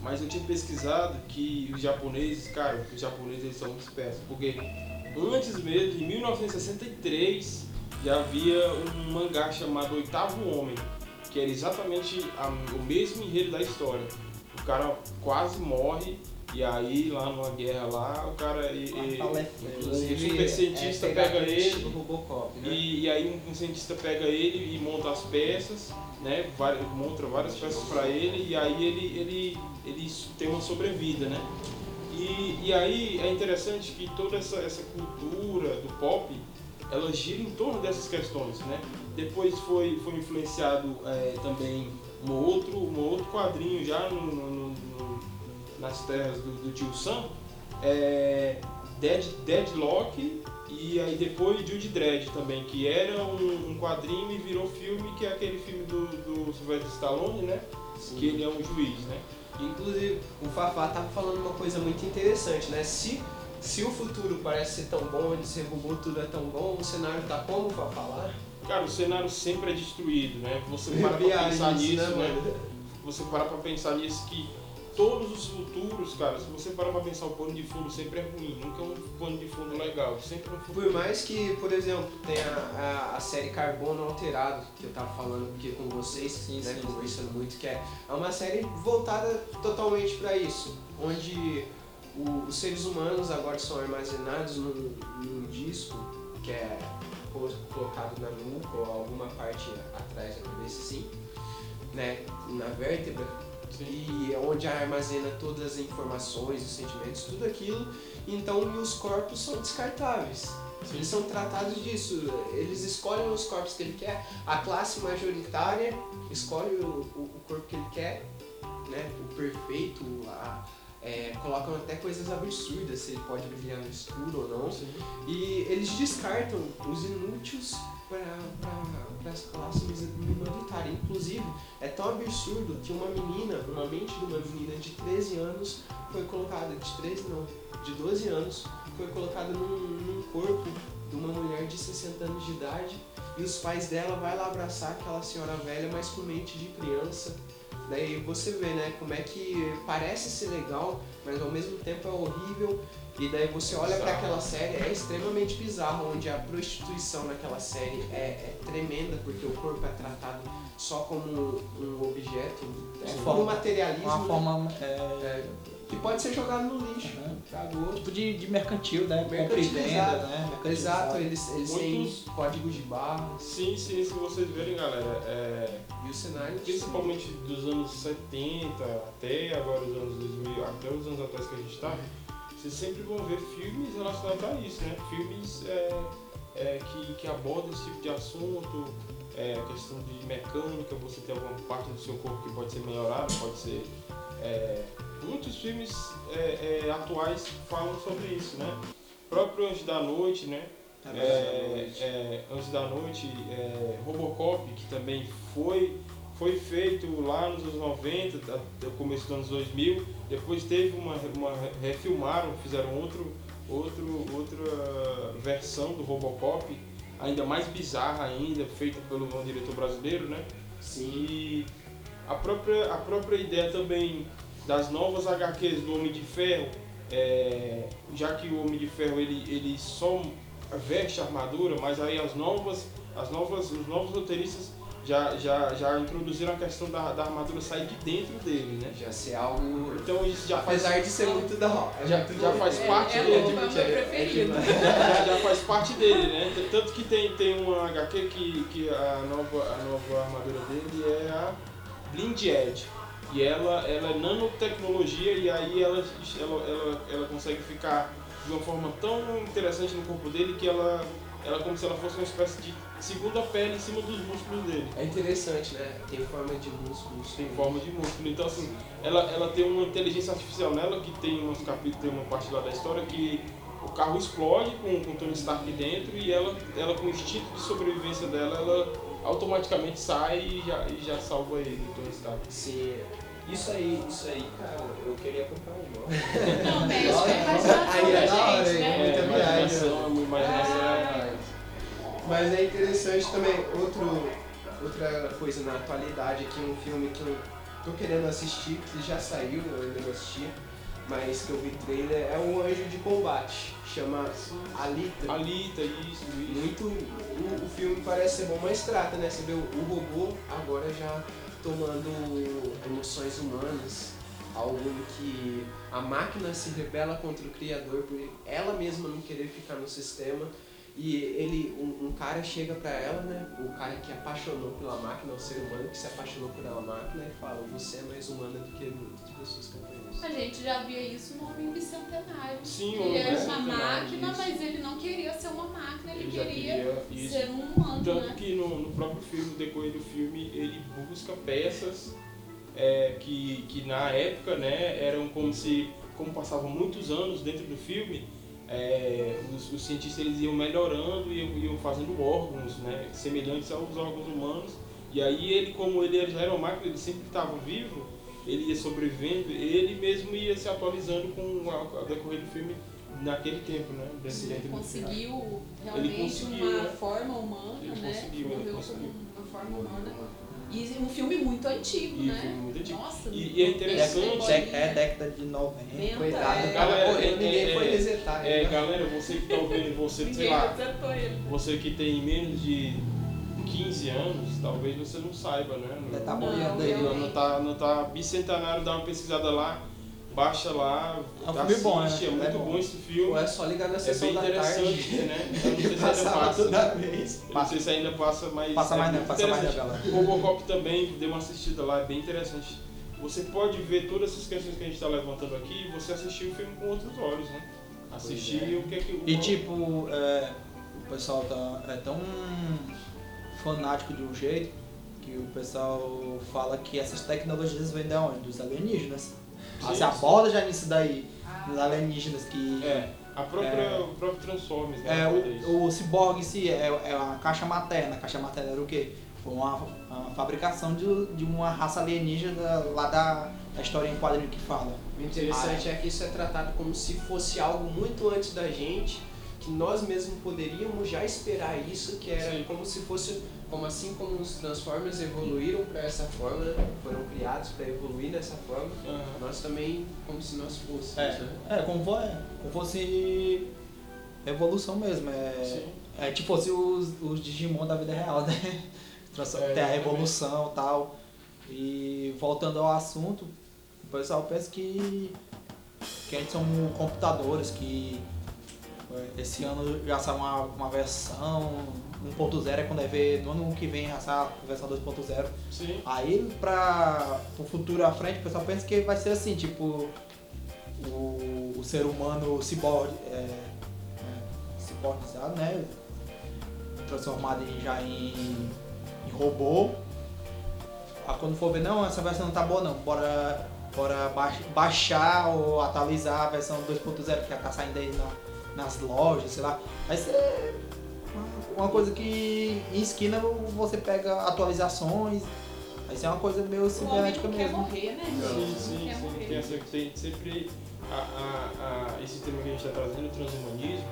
mas eu tinha pesquisado que os japoneses, cara, os japoneses eles são muito espertos, porque antes mesmo, em 1963, já havia um mangá chamado Oitavo Homem, que era exatamente a- o mesmo enredo da história. O cara quase morre, e aí lá numa guerra lá, o cara. E, e- Inclusive, o super cientista é pega ele Robocop, né? e, e aí um, um cientista pega ele e monta as peças, né? Várias, monta várias peças para ele e aí ele, ele, ele tem uma sobrevida, né? E, e aí é interessante que toda essa, essa cultura do pop, ela gira em torno dessas questões, né? Depois foi, foi influenciado é, também um outro, um outro quadrinho já no- no- nas terras do, do tio Sam, é, Dead, Deadlock e aí depois Judy Dredd também, que era um, um quadrinho e virou filme, que é aquele filme do, do Sylvester Stallone, né? Que ele é um juiz, né? Inclusive, o Fafá tava falando uma coisa muito interessante, né? Se, se o futuro parece ser tão bom, onde ser robô tudo é tão bom, o cenário tá como, Fafá, lá? Cara, o cenário sempre é destruído, né? Você para pra pensar isso, nisso, né, né? Você para pra pensar nisso que todos os futuros, cara, se você parar pra pensar, o pano de fundo sempre é ruim, nunca é um pano de fundo legal, sempre é um futuro. Por mais que, por exemplo, tenha a, a série Carbono Alterado, que eu tava falando aqui com vocês, Sim, né, sim, conversando muito, que é, é uma série voltada totalmente para isso, onde o- os seres humanos agora são armazenados num, num disco que é co- colocado na nuca ou alguma parte atrás da cabeça, assim, né, na vértebra, Sim. E onde armazena todas as informações, os sentimentos, tudo aquilo. Então, os corpos são descartáveis. Eles são tratados disso. Eles escolhem os corpos que ele quer. A classe majoritária escolhe o, o- o corpo que ele quer, né? O perfeito. A, é, colocam até coisas absurdas, se ele pode brilhar no escuro ou não. Sim. E eles descartam os inúteis para as classes minoritárias. Inclusive, é tão absurdo que uma menina, uma mente de uma menina de 13 anos foi colocada, de 13 não, de 12 anos, foi colocada num, num corpo de uma mulher de 60 anos de idade e os pais dela vai lá abraçar aquela senhora velha, mas com mente de criança. Daí você vê, né, como é que parece ser legal, mas ao mesmo tempo é horrível. E daí você olha para aquela série, é extremamente bizarro, onde a prostituição naquela série é, é tremenda, porque o corpo é tratado só como um objeto, é Sim. por um materialismo Uma né, forma é, é, que pode ser jogado no lixo, Uhum. tipo de, de mercantil, né? Mercantilizado. venda, né? Exato, eles, eles têm Muitos- códigos de barras Sim, sim, se vocês verem, galera, é, e o cenário. principalmente dos anos 70 até agora os anos 2000, até os anos atrás que a gente está, vocês sempre vão ver filmes relacionados a isso, né? Filmes é, é, que, que abordam esse tipo de assunto, é, questão de mecânica, você tem alguma parte do seu corpo que pode ser melhorada, pode ser. é, muitos filmes é, é, atuais falam sobre isso, né? O próprio Anjo da Noite, né? É, é, Antes da Noite, Robocop, que também foi, foi feito lá nos anos 90, da- do começo dos anos 2000, depois teve uma, uma refilmaram, fizeram outro, outro, outra versão do Robocop, ainda mais bizarra ainda, feita pelo um diretor brasileiro, né? Sim. E a própria, a própria ideia também das novas HQs do Homem de Ferro, é, já que o Homem de Ferro ele, ele só veste armadura, mas aí as novas, as novas, os novos roteiristas já, já, já introduziram a questão da, da armadura sair de dentro dele, né? Já ser algo. Então isso já faz, Apesar de ser muito da hora. já, já faz É- parte é dele. é o meu preferido. já, já faz parte dele, né? Tanto que tem, tem uma HQ que, que a, nova, a nova armadura dele é a Blind Edge. E ela, ela é nanotecnologia e aí ela, ela, ela, ela consegue ficar de uma forma tão interessante no corpo dele que ela, ela é como se ela fosse uma espécie de segunda pele em cima dos músculos dele. É interessante, né? Tem forma de músculos. Tem forma de músculo. Então, assim, ela, ela tem uma inteligência artificial nela, que tem uns capítulos, tem uma parte lá da história que o carro explode com, com o Tony Stark dentro e ela, ela com o instinto de sobrevivência dela, ela automaticamente sai e já, e já salva ele, o Tony Stark. Sim. Isso aí, isso aí, cara, eu queria comprar um. Não, mexe com a imaginação Aí é da da hora, gente, hein? né? Muita É, viagem. imaginação, imaginação é... Mas é interessante também, outro, outra coisa na atualidade aqui, um filme que eu tô querendo assistir, que já saiu, eu ainda não assisti, mas que eu vi trailer, é um anjo de combate, chama Alita. Alita, isso, isso. Muito, o, o filme parece ser bom, mas trata, né? Você vê o, o robô agora já tomando emoções humanas, algo em que a máquina se rebela contra o criador por ela mesma não querer ficar no sistema. E ele, um, um cara chega pra ela, né? O cara que apaixonou pela máquina, o ser humano que se apaixonou pela máquina e fala, você é mais humana do que muitas pessoas que eu conheço. A gente já via isso no Homem Bicentenário. Sim, ele era uma máquina, isso. mas ele não queria ser uma máquina, ele, Ele queria, queria ser um humano, Tanto né? que no, no próprio filme, no decorrer do filme, ele busca peças é, que, que na época né, eram como se, como passavam muitos anos dentro do filme, é, os, os cientistas eles iam melhorando e iam, iam fazendo órgãos né, semelhantes aos órgãos humanos. E aí ele, como ele já era uma máquina, ele sempre estava vivo, ele ia sobrevivendo, ele mesmo ia se atualizando com o ao decorrer do filme naquele tempo, né? filme. Conseguiu realmente conseguiu, uma né? forma humana, Ele né? conseguiu, ele conseguiu. uma forma humana. E um filme muito antigo, E né? filme muito antigo. Nossa, E- e é interessante- Dec- É década de 90. Venta, Coitado, é. cara Galera, é- ninguém é- foi é- resetar É, ele. galera, você que tá ouvindo, você, sei lá, você que tem menos de 15 anos, talvez você não saiba, né? Tá Não, boiando aí. Não, não tá, não tá bicentenário, dá uma pesquisada lá, baixa lá, É um filme assiste, bom, né? é muito É bom. bom. esse filme. Ou é só ligar na É sessão bem da interessante, tarde. né? Eu não sei se ainda passa. toda vez. Eu não sei se ainda passa, mas. Passa é mais não, passa mais galera. Robocop também, dê uma assistida lá, é bem interessante. Você pode ver todas essas questões que a gente está levantando aqui e você assistir o filme com outros olhos, né? Assistir é. o que é que o. E tipo, é, o pessoal tá, é tão fanático de um jeito que o pessoal fala que essas tecnologias vêm de onde? Dos alienígenas. Sim, Se aborda já nisso daí, dos alienígenas que. É, a própria, É. o próprio Transformers, né? É, o, o ciborgue em si é, é a caixa materna. A caixa materna era o quê? Foi uma, uma fabricação de, de uma raça alienígena lá da, da história em quadrinho que fala. O interessante é que isso é tratado como se fosse algo muito antes da gente, que nós mesmos poderíamos já esperar isso, que era Sim. como se fosse, como assim como os Transformers evoluíram para essa forma, foram criados para evoluir dessa forma, Aham. nós também, como se nós fôssemos, É, né? é como, fo- é, como fosse evolução mesmo. É, Sim. é tipo fosse os, os Digimon da vida real, né? É, Tem a evolução e tal. E voltando ao assunto, o pessoal pensa que, que a gente são computadores, que esse ano já uma, uma versão 1.0, é quando é ver no ano que vem já sai a versão 2.0. Sim. Aí para o futuro à frente, o pessoal pensa que vai ser assim, tipo o, o ser humano ciborgue, é, é, ciborguizado, né? Transformado em, já em, em robô. Aí quando for ver, não, essa versão não tá boa não, bora, bora baix- baixar ou atualizar a versão 2.0 que já tá saindo aí na- nas lojas, sei lá. Vai ser uma- uma coisa que em esquina você pega atualizações, vai ser uma coisa meio cibernética não quer mesmo. morrer, né? Sim, sim, sim. Tem, essa, tem sempre a, a, a, esse tema que a gente está trazendo, o transhumanismo.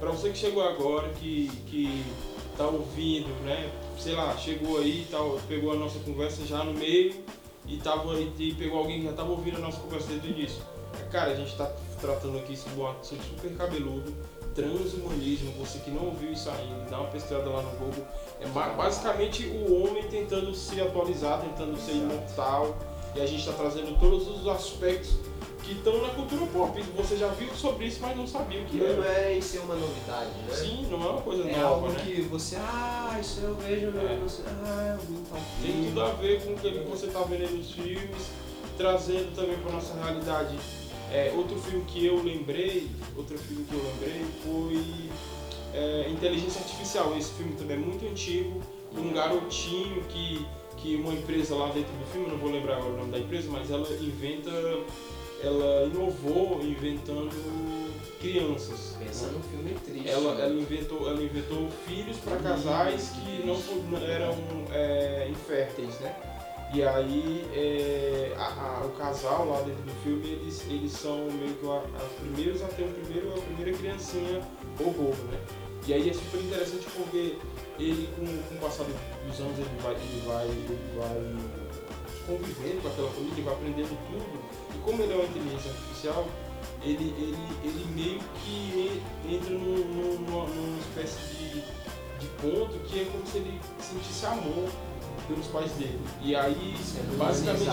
Para você que chegou agora, que, que tá ouvindo, né? Sei lá, chegou aí, tá, pegou a nossa conversa já no meio e, tava, e pegou alguém que já estava ouvindo a nossa conversa desde o início. Cara, a gente está tratando aqui sobre um assunto super cabeludo, transhumanismo. Você que não ouviu isso ainda, dá uma pesquisada lá no Google. É ba- basicamente o homem tentando se atualizar, tentando ser imortal. E a gente está trazendo todos os aspectos que estão na cultura pop. Você já viu sobre isso, mas não sabia o que Não era. é isso é uma novidade, né? Sim, não é uma coisa É nova, algo né? que você, ah, isso eu vejo É. no ah, eu vi tal Tem tudo a ver com o que você está vendo nos filmes, trazendo também para nossa realidade. É, outro filme que eu lembrei, outro filme que eu lembrei foi é, inteligência artificial. Esse filme também é muito antigo. Um garotinho que, que uma empresa lá dentro do filme, não vou lembrar agora o nome da empresa, mas ela inventa, ela inovou inventando crianças. Pensa num filme triste. Ela, né? ela, inventou, ela inventou filhos para casais que não eram é, inférteis, né? E aí é, a- a- o casal lá dentro do filme, eles, eles são meio que as primeiros a ter o primeiro, a primeira criancinha robô, né? E aí é super interessante porque ele com, com o passar dos anos ele vai, ele vai, ele vai convivendo com aquela família, ele vai aprendendo tudo. E como ele é uma inteligência artificial, ele, ele, ele meio que en- entra num- numa, numa espécie de, de ponto que é como se ele sentisse amor pelos pais dele. E aí, Sendo basicamente,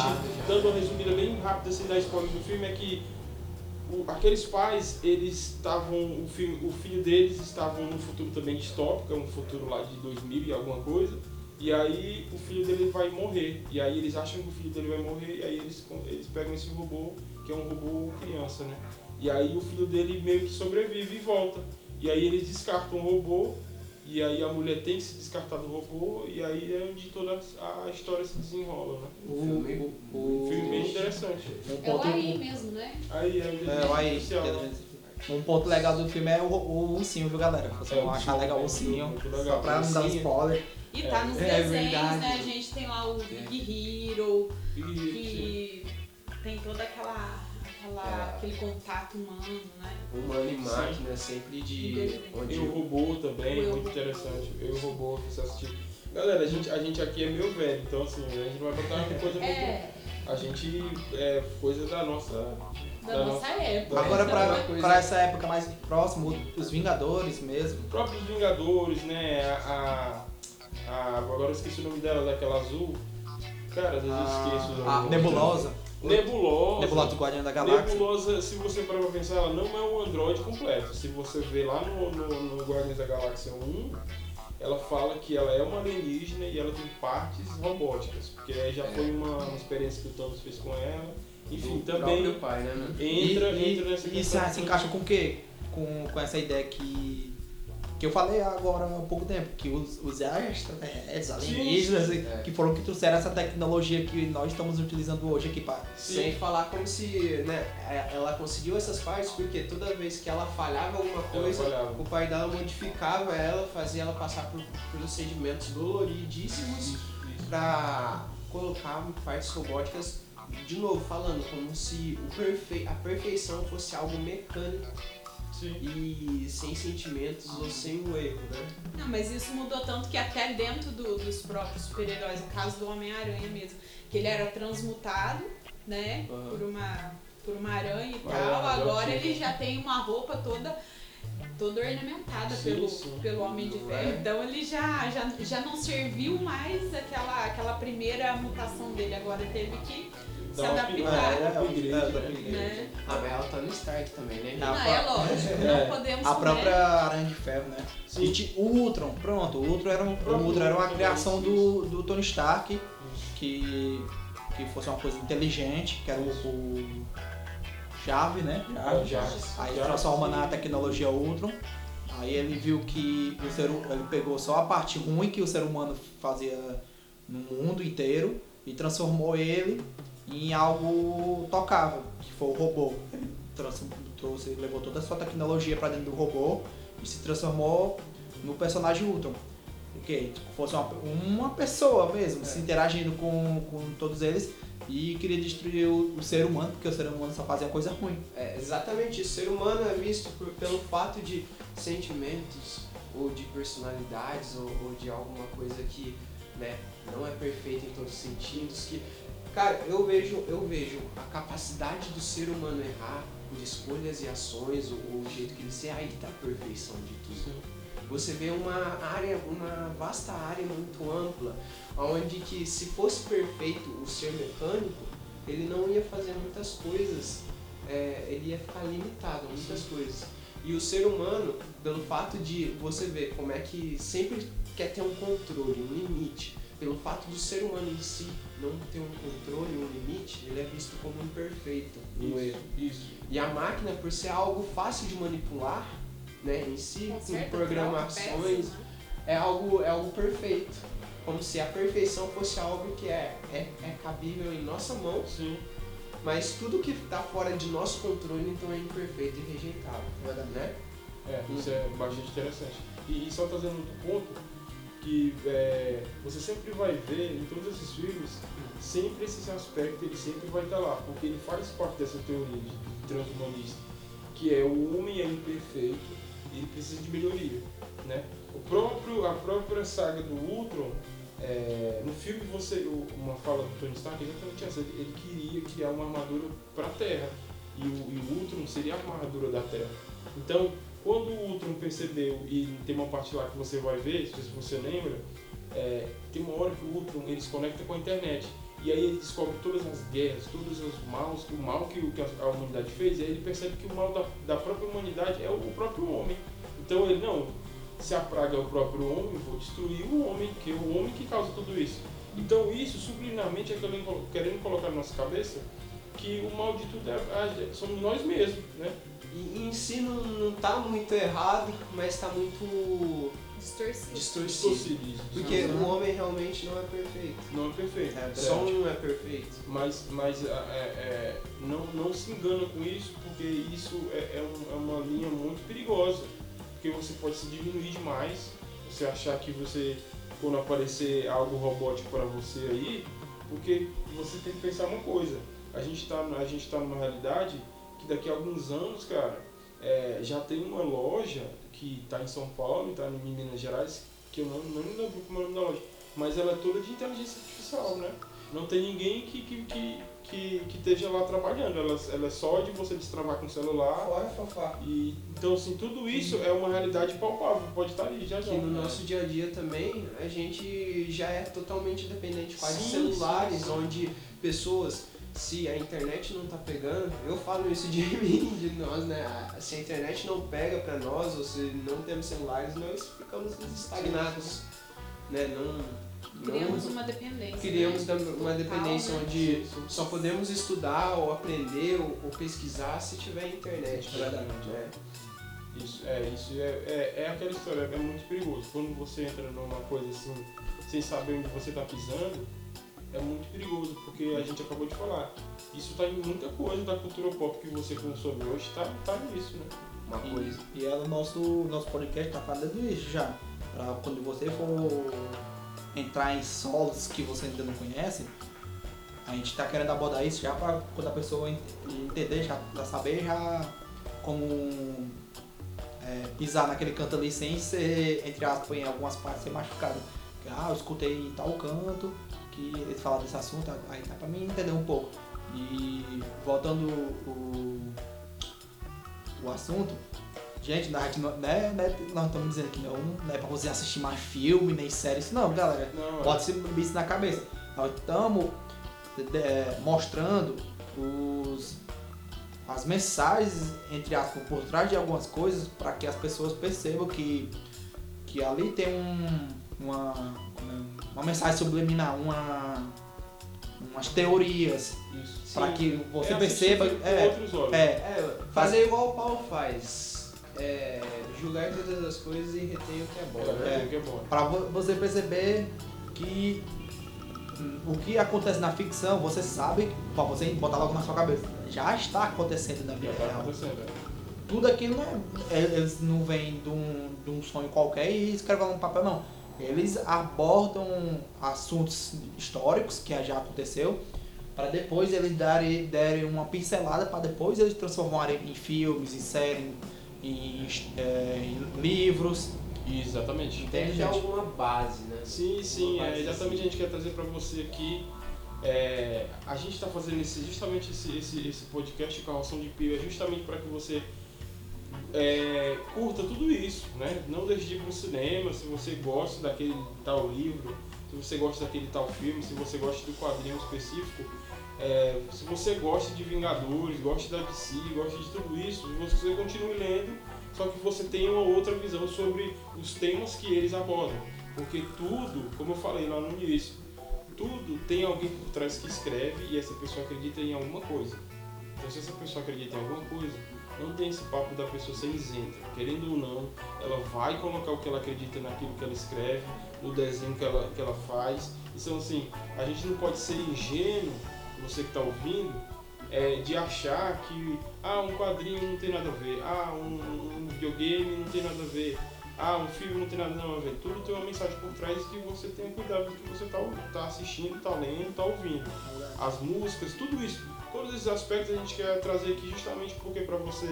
dando uma resumida bem rápida assim da spoiler do filme, é que o- aqueles pais, eles estavam, o, filho, o filho deles estavam num futuro também distópico, é um futuro lá de 2000 e alguma coisa, e aí o filho dele vai morrer, e aí eles acham que o filho dele vai morrer, e aí eles, eles pegam esse robô, que é um robô criança, né? E aí o filho dele meio que sobrevive e volta, e aí eles descartam o robô, e aí a mulher tem que se descartar do robô, e aí é onde toda a história se desenrola, né? O, filme- o, Um o, filme bem interessante. um É o ponto, AI mesmo, né? Aí é, é, o AI, Um ponto legal do filme é o, o ursinho, viu, galera? Vocês É, vão o achar legal o é ursinho. muito Só legal. pra não dar spoiler. E tá nos É desenhos, verdade. né? A gente tem lá o Big Hero, que tem toda aquela, aquela É. aquele contato humano, né? Humano e máquina, sempre de. Onde e o robô também, Eu, muito Robô. interessante. Eu e o robô, você assistiu. Galera, a gente, a gente aqui é meio velho, então assim, a gente não vai botar uma coisa muito. É, A gente é coisa da nossa. da Da nossa época. Agora, pra, coisa- pra essa época mais próxima, os Vingadores mesmo. Os próprios Vingadores, né? A, a, a- Agora eu esqueci o nome dela, daquela azul. Cara, às vezes eu esqueço. o A nome. Nebulosa. Nebulosa. Nebulosa do Guardião da Galáxia. Nebulosa, se você parar pra pensar, ela não é um androide completo. Se você vê lá no, no, no Guardiões da Galáxia 1, ela fala que ela é uma alienígena e ela tem partes robóticas. Porque aí já É. foi uma, uma experiência que o Thanos fez com ela. Enfim, do também pai, né? mano? entra, e, entra nessa e, e se, se encaixa com o quê? Com, com essa ideia que, que eu falei agora há pouco tempo, que os, os extraterrestres, alienígenas, sim. É. que foram que trouxeram essa tecnologia que nós estamos utilizando hoje aqui para. Sem falar como se né, é- ela conseguiu essas partes porque toda vez que ela falhava alguma coisa, falhava. o pai dela modificava ela, fazia ela passar por procedimentos doloridíssimos pra colocar partes robóticas, de novo falando, como se o perfe a perfeição fosse algo mecânico Sim. e sem sentimentos ou sem o erro, né? Não, mas isso mudou tanto que até dentro do- dos próprios super-heróis, no caso do Homem-Aranha mesmo, que ele era transmutado, né, Aham. por, uma, por uma aranha e tal, agora sim. ele já tem uma roupa toda toda ornamentada Sim, pelo, sim. pelo Homem de Ferro. é? Então ele já, já, já não serviu mais aquela, aquela primeira mutação dele, agora teve que se Dá uma adaptar. upgrade, upgrade, É, né? upgrade. Né? Ah, mas ela tá no Stark também, né? Não. Não, é lógico, É. não podemos a né? própria Aranha de Ferro, né? Sim. E o Ultron, pronto, o Ultron era, um, o Ultron era uma criação do, do Tony Stark, que, que fosse uma coisa inteligente, que era o, o Jarve, né? É, Jarve. Jarvis. Aí Jarvis, transforma na tecnologia Ultron. Aí ele viu que o ser, ele pegou só a parte ruim que o ser humano fazia no mundo inteiro e transformou ele em algo tocável, que foi o robô. Ele trouxe, levou toda a sua tecnologia para dentro do robô e se transformou no personagem Ultron. Que fosse uma, uma pessoa mesmo, se interagindo com, com todos eles e queria destruir o, o ser humano, porque o ser humano só fazia coisa ruim. É exatamente. O ser humano é visto por- pelo fato de sentimentos ou de personalidades ou, ou de alguma coisa que né, não é perfeita em todos os sentidos. Que, cara, eu vejo, eu vejo a capacidade do ser humano errar por escolhas e ações, o, o jeito que ele se aí tá a perfeição de tudo. Você vê uma área, uma vasta área muito ampla, onde que se fosse perfeito o ser mecânico, ele não ia fazer muitas coisas, é, ele ia ficar limitado a muitas coisas. E o ser humano, pelo fato de você ver como é que sempre quer ter um controle, um limite, pelo fato do ser humano em si não ter um controle, um limite, ele é visto como imperfeito, um erro. Isso. E a máquina, por ser algo fácil de manipular, né, em si, Com com programações, troca, é algo, é algo perfeito. Como se a perfeição fosse algo que é, é, é cabível em nossa mão, Sim. mas tudo que está fora de nosso controle então é imperfeito e rejeitável, né? É, isso é bastante interessante. E, e só trazendo outro ponto, que é, você sempre vai ver em todos esses filmes, sempre esse aspecto ele sempre vai estar lá, porque ele faz parte dessa teoria de transhumanista, que é o homem é imperfeito e ele precisa de melhoria, né? O próprio, a própria saga do Ultron, é, no filme você, uma fala do Tony Stark é exatamente essa, ele queria criar uma armadura para a Terra, e o, e o Ultron seria a armadura da Terra. Então, quando o Ultron percebeu, e tem uma parte lá que você vai ver, se você lembra, é, tem uma hora que o Ultron ele se conecta com a internet. E aí ele descobre todas as guerras, todos os maus, o mal que, que a, humanidade fez, e aí ele percebe que o mal da, da própria humanidade é o, o próprio homem. Então ele, não, se a praga é o próprio homem, vou destruir o homem, que é o homem que causa tudo isso. Então isso, subliminarmente, é querendo, querendo colocar na nossa cabeça que o mal de tudo é, é- somos nós mesmos, né? E em si não, não tá muito errado, mas tá muito Distorcido. distorcido. Distorcido. Porque o homem realmente não é perfeito. Não é perfeito. É, Só certo. um é perfeito. Mas, mas é, é, não, não se engana com isso, porque isso é, é, um- é uma linha muito perigosa. Porque você pode se diminuir demais, você achar que você, quando aparecer algo robótico para você aí, porque você tem que pensar uma coisa. A gente está a gente tá numa realidade que daqui a alguns anos, cara, é, já tem uma loja que está em São Paulo, está em Minas Gerais, que eu não, não lembro como é o nome da loja, mas ela é toda de inteligência artificial, né? Não tem ninguém que, que, que, que, que esteja lá trabalhando, ela, ela é só de você destravar com o celular. Fora, Fafá. E, então, assim, tudo isso é uma realidade palpável, pode estar ali já já. Que no nosso dia a dia também a gente já é totalmente dependente quase de Sim, celulares, sim, sim. onde pessoas, se a internet não tá pegando, eu falo isso de mim, de nós, né? Se a internet não pega pra nós, ou se não temos celulares, nós ficamos estagnados, né? Não, Criamos não uma dependência. criamos né? uma dependência né? onde só podemos estudar ou aprender ou, ou pesquisar se tiver internet. Verdade. Né? Isso, é, isso é, é, é aquela história, é muito perigoso. Quando você entra numa coisa assim, sem saber onde você está pisando, é muito perigoso, porque a gente acabou de falar. Isso tá em muita coisa da cultura pop que você consome hoje, tá, tá nisso, né? Uma coisa. E, e é o nosso, nosso podcast tá falando isso já. Pra quando você for entrar em solos que você ainda não conhece, a gente tá querendo abordar isso já pra quando a pessoa en- entender, já pra saber já como é, pisar naquele canto ali sem ser, entre aspas, em algumas partes ser machucado. Ah, eu escutei em tal canto que eles falam desse assunto, aí dá pra mim entender um pouco. E voltando o, o assunto, gente, nós, não, né, nós estamos dizendo que não, não é pra você assistir mais filme, nem série, isso não, galera. Não, é. Pode ser isso na cabeça. Nós estamos é, mostrando os, as mensagens, entre aspas, por trás de algumas coisas para que as pessoas percebam que, que ali tem um, uma, uma mensagem subliminar, uma, umas teorias isso. para que você É perceba. É, outros olhos. é, É, fazer igual o Paulo faz. É, julgar todas as coisas e reter o que é bom, É, é, é bom. para você perceber que o que acontece na ficção, você sabe, para você botar logo na sua cabeça, já está acontecendo na Já vida tá real. acontecendo. é. Tudo aquilo não é, é- eles não vêm de um, de um sonho qualquer e escrevem lá no papel, não. Eles abordam assuntos históricos que já aconteceu, para depois eles darem, derem uma pincelada, para depois eles transformarem em filmes, em séries, em, é, em livros. Exatamente. Tem Entende, já alguma base, né? Sim, sim, é base exatamente assim. a gente quer trazer para você aqui. é, a gente está fazendo esse, justamente esse, esse, esse podcast Carroção de Pio, é justamente para que você é, curta tudo isso, né? Não deixe de ir pro cinema, se você gosta daquele tal livro, se você gosta daquele tal filme, se você gosta do quadrinho específico, é, se você gosta de Vingadores, gosta da DC, gosta de tudo isso, você continue lendo, só que você tenha uma outra visão sobre os temas que eles abordam. Porque tudo, como eu falei lá no início, tudo tem alguém por trás que escreve e essa pessoa acredita em alguma coisa. Então se essa pessoa acredita em alguma coisa, não tem esse papo da pessoa ser isenta. Querendo ou não, ela vai colocar o que ela acredita naquilo que ela escreve, no desenho que ela, que ela faz. Então assim, a gente não pode ser ingênuo, você que está ouvindo, é, de achar que ah, um quadrinho não tem nada a ver, ah, um, um videogame não tem nada a ver, ah, um filme não tem nada a ver. Tudo tem uma mensagem por trás que você tenha cuidado do que você está tá assistindo, está lendo, está ouvindo. As músicas, tudo isso, todos esses aspectos a gente quer trazer aqui justamente porque para você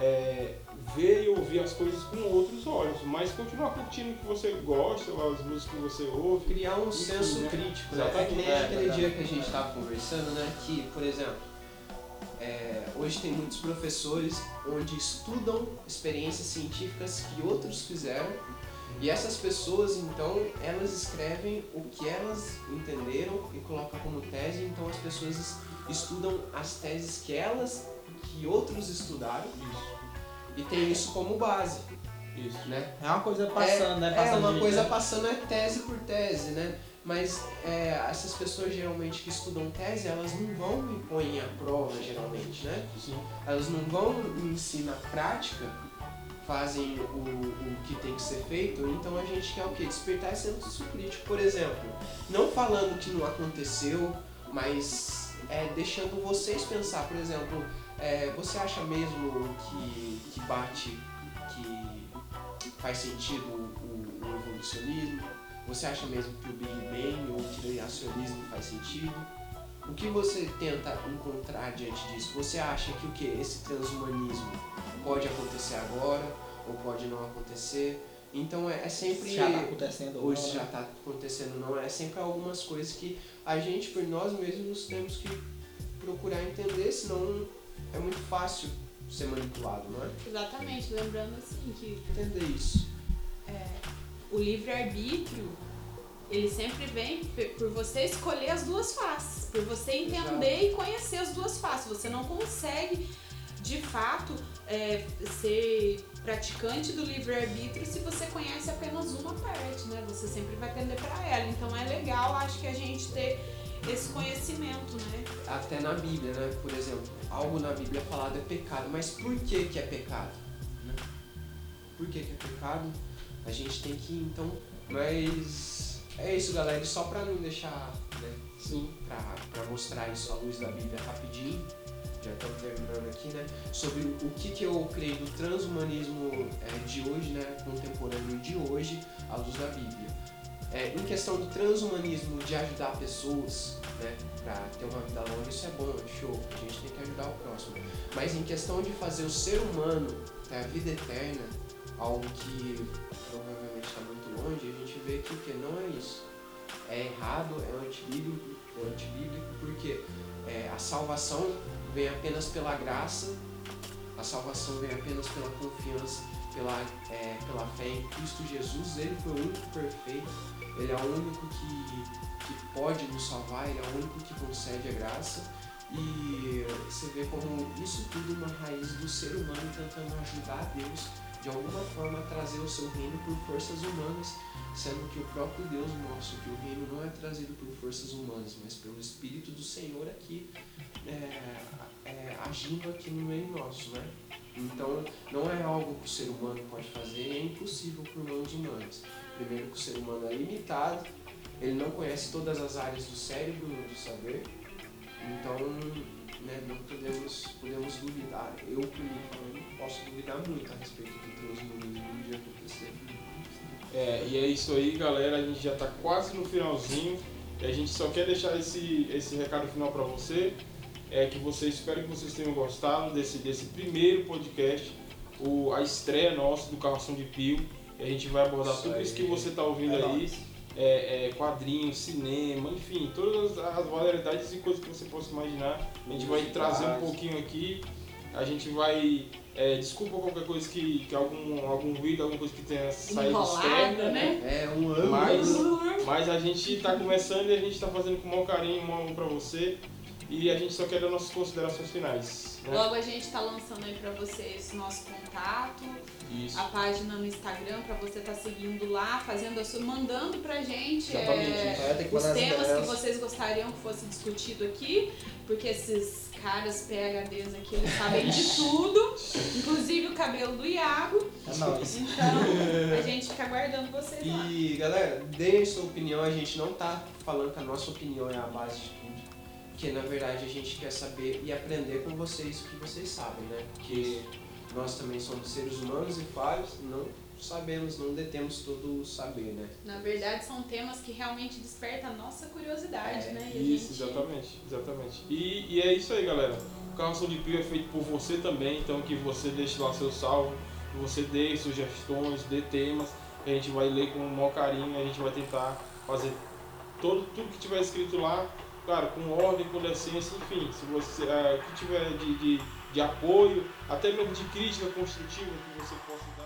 é, ver e ouvir as coisas com outros olhos, mas continuar curtindo o que você gosta, as músicas que você ouve. Criar um Enfim, senso né? crítico, né? É que nem É, aquele verdade. dia que a gente estava conversando, né? Que, por exemplo, é, hoje tem muitos professores onde estudam experiências científicas que outros fizeram e essas pessoas, então, elas escrevem o que elas entenderam e colocam como tese, então as pessoas es- estudam as teses que elas, que outros estudaram Isso, e tem isso como base, isso. né? É uma coisa passando, né? Passando É, uma coisa passando é tese por tese, né? Mas é, essas pessoas geralmente que estudam tese, elas não vão e põem à prova, geralmente, né? Sim. Elas não vão em si na prática, fazem o, o que tem que ser feito, então a gente quer o quê? Despertar esse senso crítico, por exemplo. Não falando que não aconteceu, mas é, deixando vocês pensar, por exemplo, é, você acha mesmo que, que bate, que faz sentido o, o evolucionismo? Você acha mesmo que o Big Bang ou o criacionismo faz sentido? O que você tenta encontrar diante disso? Você acha que o que? Esse transhumanismo pode acontecer agora ou pode não acontecer? Então é, é sempre. Já tá acontecendo. ou isso não, já está acontecendo, não. É sempre algumas coisas que a gente, por nós mesmos, temos que procurar entender, senão é muito fácil ser manipulado, não é? Exatamente, lembrando assim que Entender isso. o livre-arbítrio, ele sempre vem por você escolher as duas faces, por você entender e conhecer as duas faces. Você não consegue, de fato, é, ser praticante do livre-arbítrio se você conhece apenas uma parte, né? Você sempre vai tender para ela. Então é legal, acho que a gente ter esse conhecimento, né? Até na Bíblia, né? Por exemplo, algo na Bíblia falado é pecado, mas por que que é pecado? né? Por que que é pecado? A gente tem que, então, mas é isso, galera, e só pra não deixar, né, Sim. pra mostrar isso à luz da Bíblia rapidinho, já estamos terminando aqui, né, sobre o que que eu creio do transhumanismo é, de hoje, né, contemporâneo de hoje, à luz da Bíblia. É, em questão do transhumanismo de ajudar pessoas, né, pra ter uma vida longa, isso é bom, é show, a gente tem que ajudar o próximo. Mas em questão de fazer o ser humano ter a vida eterna, algo que provavelmente está muito longe, a gente vê que que não é isso. É errado, é antibíblico, é antibíblico porque é, a salvação vem apenas pela graça, a salvação vem apenas pela confiança, pela, é, pela fé em Cristo Jesus. Ele foi o único perfeito, ele é o único que, que pode nos salvar, ele é o único que concede a graça. E você vê como isso tudo é uma raiz do ser humano tentando ajudar a Deus de alguma forma a trazer o seu reino por forças humanas, sendo que o próprio Deus mostra que o reino não é trazido por forças humanas, mas pelo Espírito do Senhor aqui é, é, agindo aqui no meio nosso, né? Então não é algo que o ser humano pode fazer, é impossível por mãos humanas. Primeiro que o ser humano é limitado, ele não conhece todas as áreas do cérebro, do saber, então né, não podemos, podemos duvidar. Eu, por mim, falando, posso duvidar muito a respeito do transhumanismo um dia acontecer. É, e é isso aí, galera. A gente já tá quase no finalzinho. E a gente só quer deixar esse, esse recado final para você. É que você espero que vocês tenham gostado desse, desse primeiro podcast, o, a estreia nossa do Carroção de Pio. E a gente vai abordar Isso tudo aí. isso que você tá ouvindo É aí. É, é, quadrinhos, cinema, enfim, todas as, variedades e coisas que você possa imaginar. A gente vai trazer um pouquinho aqui. A gente vai. é, desculpa qualquer coisa que, que algum, algum ruído, alguma coisa que tenha saído Enrolada, externa, né? É um ano. Mas, mas a gente tá começando e a gente tá fazendo com o maior carinho, o maior amor pra você. E a gente só quer dar nossas considerações finais. Né? Logo a gente tá lançando aí pra vocês nosso contato, Isso. a página no Instagram pra você tá seguindo lá, fazendo a sua, mandando pra gente Exatamente é, os temas que vocês gostariam que fosse discutido aqui, porque esses caras PHDs aqui, eles sabem de tudo, inclusive o cabelo do Iago. É nóis. Então, a gente fica aguardando vocês lá. E galera, deem sua opinião, a gente não tá falando que a nossa opinião é a base de Porque na verdade a gente quer saber e aprender com vocês o que vocês sabem, né? Porque nós também somos seres humanos e falhos, não sabemos, não detemos todo o saber, né? Na verdade, são temas que realmente despertam a nossa curiosidade, É, né? E Isso, gente- exatamente, exatamente. E, e é isso aí, galera. O Carroção de Pio é feito por você também, então que você deixe lá seu salve, que você dê sugestões, dê temas, que a gente vai ler com o maior carinho, a gente vai tentar fazer todo, tudo que tiver escrito lá, claro, com ordem, com decência, enfim, se você o que tiver de, de, de apoio, até mesmo de crítica construtiva que você possa.